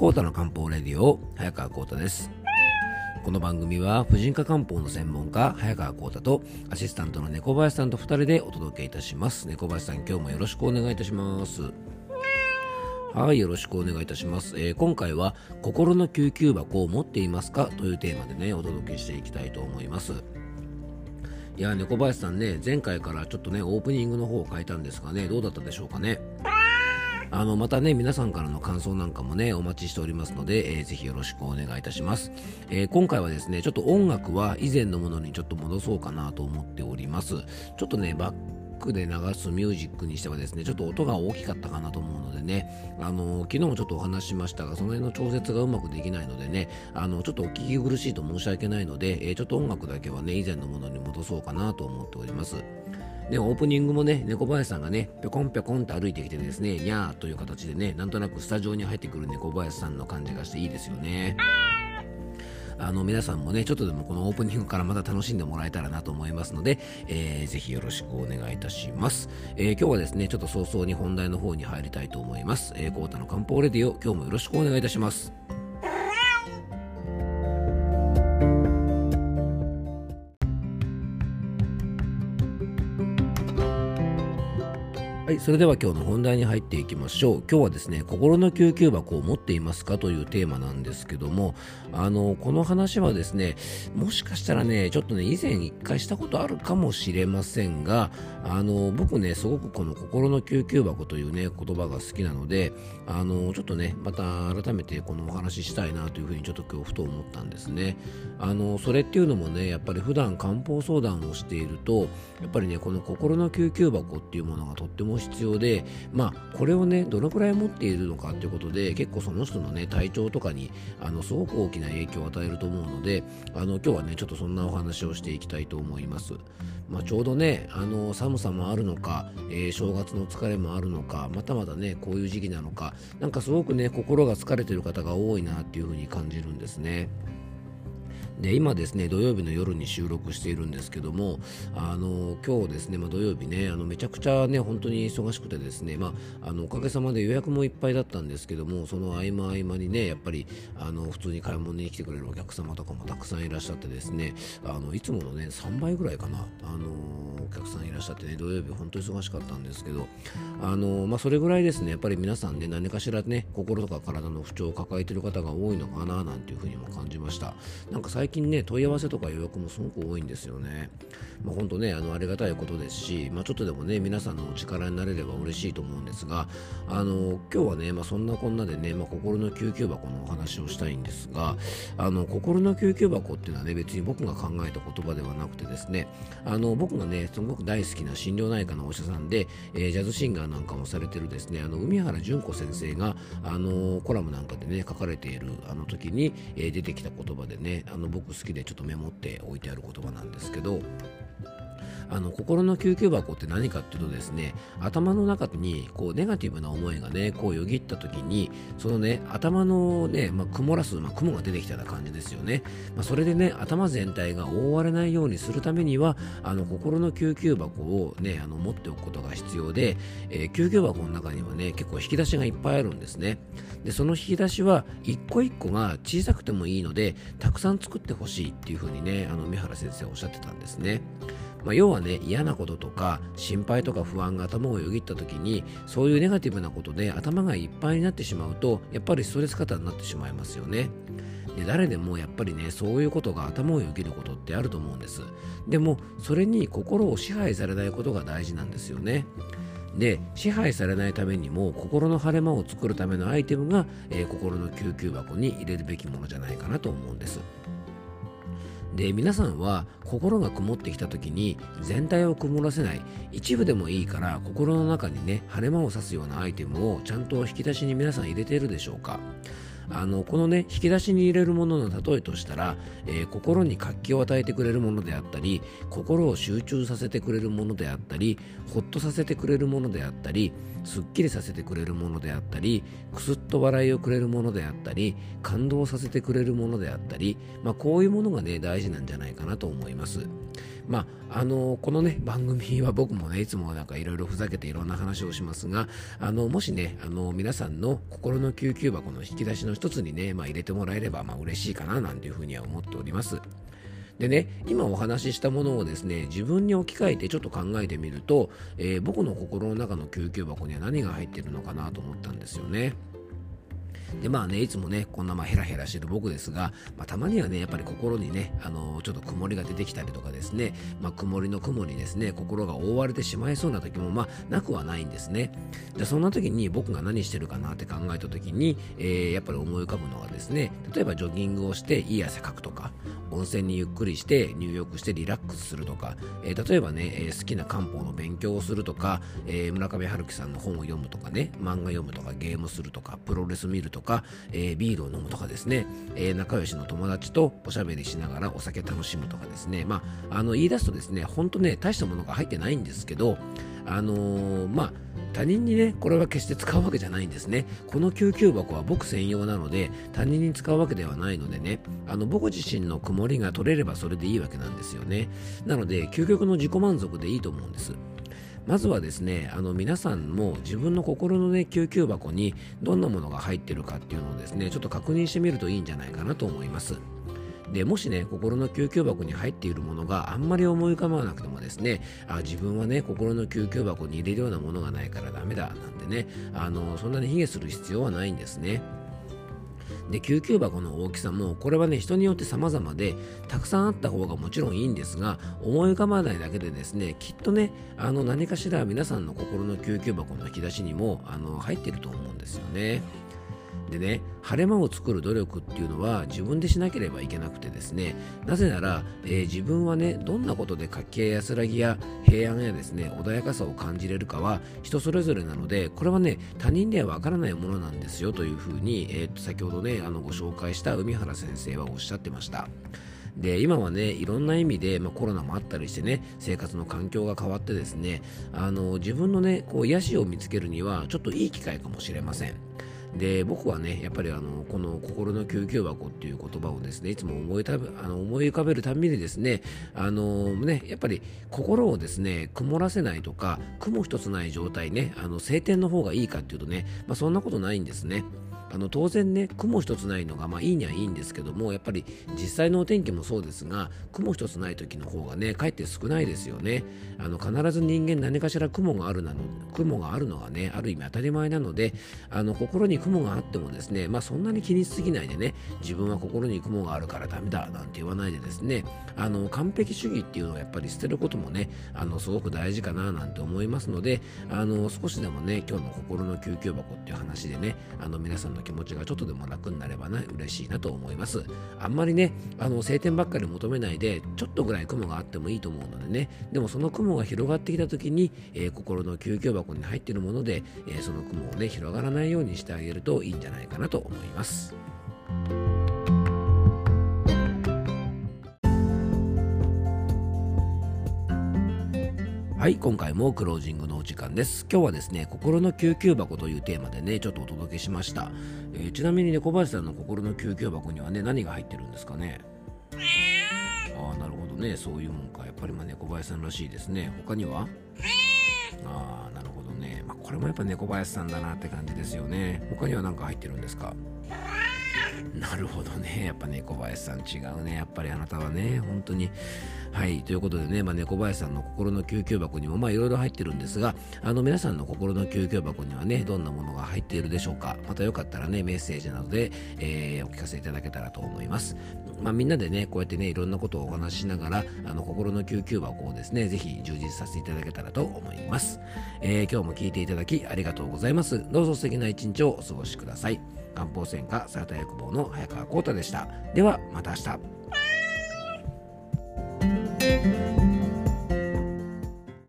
コータの漢方レディオ早川コータですこの番組は婦人科漢方の専門家早川コータとアシスタントの猫林さんと2人でお届けいたします猫林さん今日もよろしくお願いいたしますはい、よろしくお願いいたします。えー、今回は心の救急箱を持っていますか？というテーマでね、お届けしていきたいと思います。いや、猫林さんね、前回からちょっとね、オープニングの方を変えたんですがね、どうだったでしょうかね？あのまたね皆さんからの感想なんかもねお待ちしておりますので、えー、ぜひよろしくお願いいたします、えー、今回はですねちょっと音楽は以前のものにちょっと戻そうかなと思っております。ちょっとねバックで流すミュージックにしてはですねちょっと音が大きかったかなと思うのでねあの昨日もちょっとお話しましたがその辺の調節がうまくできないのでねあのちょっとお聞き苦しいと申し訳ないので、えー、ちょっと音楽だけはね以前のものに戻そうかなと思っております。で、オープニングもね、猫林さんがね、ぴょこんぴょこんと歩いてきてですね、にゃーという形でね、なんとなくスタジオに入ってくる猫林さんの感じがしていいですよね。あの皆さんもね、ちょっとでもこのオープニングからまた楽しんでもらえたらなと思いますので、えー、ぜひよろしくお願いいたします。えー、今日はですね、ちょっと早々に本題の方に入りたいと思います。えー、コータの漢方レディオ、今日もよろしくお願いいたします。はい、それでは今日の本題に入っていきましょう。今日はですね、心の救急箱を持っていますかというテーマなんですけども、あの、この話はですね、もしかしたらね、ちょっとね、以前一回したことあるかもしれませんが、あの、僕ね、すごくこの心の救急箱というね、言葉が好きなので、あの、ちょっとね、また改めてこのお話ししたいなというふうにちょっと今日ふと思ったんですね。あの、それっていうのもね、やっぱり普段漢方相談をしていると、やっぱりね、この心の救急箱っていうものがとっても必要で、まあ、これをね、どのくらい持っているのかということで、結構その人のね、体調とかに、あの、すごく大きな影響を与えると思うので、あの、今日はね、ちょっとそんなお話をしていきたいと思います。まあ、ちょうどね、あの、寒さもあるのか、えー、正月の疲れもあるのか、またまたね、こういう時期なのか、なんかすごくね、心が疲れてる方が多いなっていうふうに感じるんですね。で今ですね土曜日の夜に収録しているんですけどもあの今日ですね、まあ、土曜日ねあのめちゃくちゃね本当に忙しくてですね、まあ、あのおかげさまで予約もいっぱいだったんですけどもその合間合間にねやっぱりあの普通に買い物に来てくれるお客様とかもたくさんいらっしゃってですねあのいつものね3倍ぐらいかなあのお客さんいらっしゃってね土曜日本当に忙しかったんですけどあの、まあ、それぐらいですねやっぱり皆さんね何かしらね心とか体の不調を抱えてる方が多いのかななんていうふうにも感じました。なんか最近ね問い合わせとか予約もすごく多いんですよね。まあ、本当ねあのありがたいことですし、まあ、ちょっとでもね皆さんのお力になれれば嬉しいと思うんですがあの今日はね、まあ、そんなこんなでね、まあ、心の救急箱のお話をしたいんですがあの心の救急箱っていうのはね別に僕が考えた言葉ではなくてですねあの僕がねすごく大好きな心療内科のお医者さんで、えー、ジャズシンガーなんかもされてるですねあの海原純子先生があのコラムなんかでね書かれているあの時に、えー、出てきた言葉でねあの僕好きでちょっとメモって置いてある言葉なんですけどあの心の救急箱って何かっていうとですね頭の中にこうネガティブな思いがねこうよぎった時にそのね頭のね、まあ、曇らす、まあ、雲が出てきたような感じですよね、まあ、それでね頭全体が覆われないようにするためにはあの心の救急箱をねあの持っておくことが必要で、えー、救急箱の中にはね結構引き出しがいっぱいあるんですね。でその引き出しは一個一個が小さくてもいいのでたくさん作ってほしいっていうふうにねあの三原先生はおっしゃってたんですね。まあ、要はね嫌なこととか心配とか不安が頭をよぎった時にそういうネガティブなことで頭がいっぱいになってしまうとやっぱりストレス型になってしまいますよね。で誰でもやっぱりねそういうことが頭をよぎることってあると思うんです。でもそれに心を支配されないことが大事なんですよね。で支配されないためにも心の晴れ間を作るためのアイテムが、えー、心の救急箱に入れるべきものじゃないかなと思うんです。で皆さんは心が曇ってきた時に全体を曇らせない一部でもいいから心の中にね晴れ間を差すようなアイテムをちゃんと引き出しに皆さん入れているでしょうか。あのこのね引き出しに入れるものの例えとしたら、えー、心に活気を与えてくれるものであったり心を集中させてくれるものであったりほっとさせてくれるものであったりすっきりさせてくれるものであったりくすっと笑いをくれるものであったり感動させてくれるものであったり、まあ、こういうものがね大事なんじゃないかなと思います。まあ、あのこのね番組は僕もねいつもなんかいろいろふざけていろんな話をしますがあのもしねあの皆さんの心の救急箱の引き出しの一つにね、まあ、入れてもらえればまあ嬉しいかななんていうふうには思っております。でね、今お話ししたものをですね、自分に置き換えてちょっと考えてみると、えー、僕の心の中の救急箱には何が入ってるのかなと思ったんですよね。でまあねいつもねこんなまあヘラヘラしてる僕ですが、まあ、たまにはねやっぱり心にねあのちょっと曇りが出てきたりとかですね、まあ、曇りの雲にですね心が覆われてしまいそうな時もまあなくはないんですね。じゃそんな時に僕が何してるかなって考えた時に、えー、やっぱり思い浮かぶのはですね例えばジョギングをしていい汗かくとか温泉にゆっくりして入浴してリラックスするとか、えー、例えばね、えー、好きな漢方の勉強をするとか、え村上春樹さんの本を読むとかね漫画読むとかゲームするとかプロレス見るとか、とかえビールを飲むとかですね、え仲良しの友達とおしゃべりしながらお酒楽しむとかですね。まああの言い出すとですね本当ね大したものが入ってないんですけどあの、まあ他人にねこれは決して使うわけじゃないんですね。この救急箱は僕専用なので他人に使うわけではないのでねあの僕自身の曇りが取れればそれでいいわけなんですよね。なので究極の自己満足でいいと思うんです。まずはですねあの皆さんも自分の心のね救急箱にどんなものが入ってるかっていうのをですねちょっと確認してみるといいんじゃないかなと思いますでもしね心の救急箱に入っているものがあんまり思い浮かばなくてもですねあ自分はね心の救急箱に入れるようなものがないからダメだなんてねあのそんなに卑下する必要はないんですね。で救急箱の大きさもこれはね人によって様々でたくさんあった方がもちろんいいんですが思い浮かばないだけでですねきっとねあの何かしら皆さんの心の救急箱の引き出しにもあの入ってると思うんですよね。でね晴れ間を作る努力っていうのは自分でしなければいけなくてですねなぜなら、えー、自分はねどんなことで活気や安らぎや平安やですね穏やかさを感じれるかは人それぞれなのでこれはね他人ではわからないものなんですよというふうに、えー、先ほどねあのご紹介した海原先生はおっしゃってました。で今はねいろんな意味で、まあ、コロナもあったりしてね生活の環境が変わってですねあの自分のねこう癒しを見つけるにはちょっといい機会かもしれません。で僕はねやっぱりあのこの心の救急箱っていう言葉をですねいつも思いたあの思い浮かべるたびにですねあのねやっぱり心をですね曇らせないとか雲一つない状態ねあの晴天の方がいいかっていうとね、まあ、そんなことないんですね。あの当然ね雲一つないのがまあいいにはいいんですけどもやっぱり実際のお天気もそうですが雲一つない時の方がねかえって少ないですよね。あの必ず人間何かしら雲があるなの雲があるのがねある意味当たり前なのであの心に雲があってもですねまあそんなに気にしすぎないでね自分は心に雲があるからダメだなんて言わないでですねあの完璧主義っていうのはやっぱり捨てることもねあのすごく大事かななんて思いますのであの少しでもね今日の心の救急箱っていう話でねあの皆さんのの気持ちがちょっとでも楽になればな嬉しいなと思います。あんまりねあの晴天ばっかり求めないでちょっとぐらい雲があってもいいと思うのでね。でもその雲が広がってきた時に、えー、心の救急箱に入っているもので、えー、その雲をね広がらないようにしてあげるといいんじゃないかなと思います。はい今回もクロージングのお時間です。今日はですね心の救急箱というテーマでねちょっとお届けしました、えー、ちなみにね林さんの心の救急箱にはね何が入ってるんですかね？ああなるほどね。そういうもんか。やっぱりまあ猫林さんらしいですね。他には？ああなるほどね、まあ、これもやっぱ猫林さんだなって感じですよね。他には何か入ってるんですか？なるほどね。やっぱ猫林さん違うね。やっぱりあなたはね、本当に。はい。ということでね、まあ、猫林さんの心の救急箱にも、まあ、いろいろ入ってるんですが、あの、皆さんの心の救急箱にはね、どんなものが入っているでしょうか。またよかったらね、メッセージなどで、えー、お聞かせいただけたらと思います。まあ、みんなでね、こうやってね、いろんなことをお話ししながら、あの、心の救急箱をですね、ぜひ充実させていただけたらと思います。えー、今日も聞いていただきありがとうございます。どうぞ素敵な一日をお過ごしください。漢方専科サラタ薬房の早川浩太でした。ではまた明日。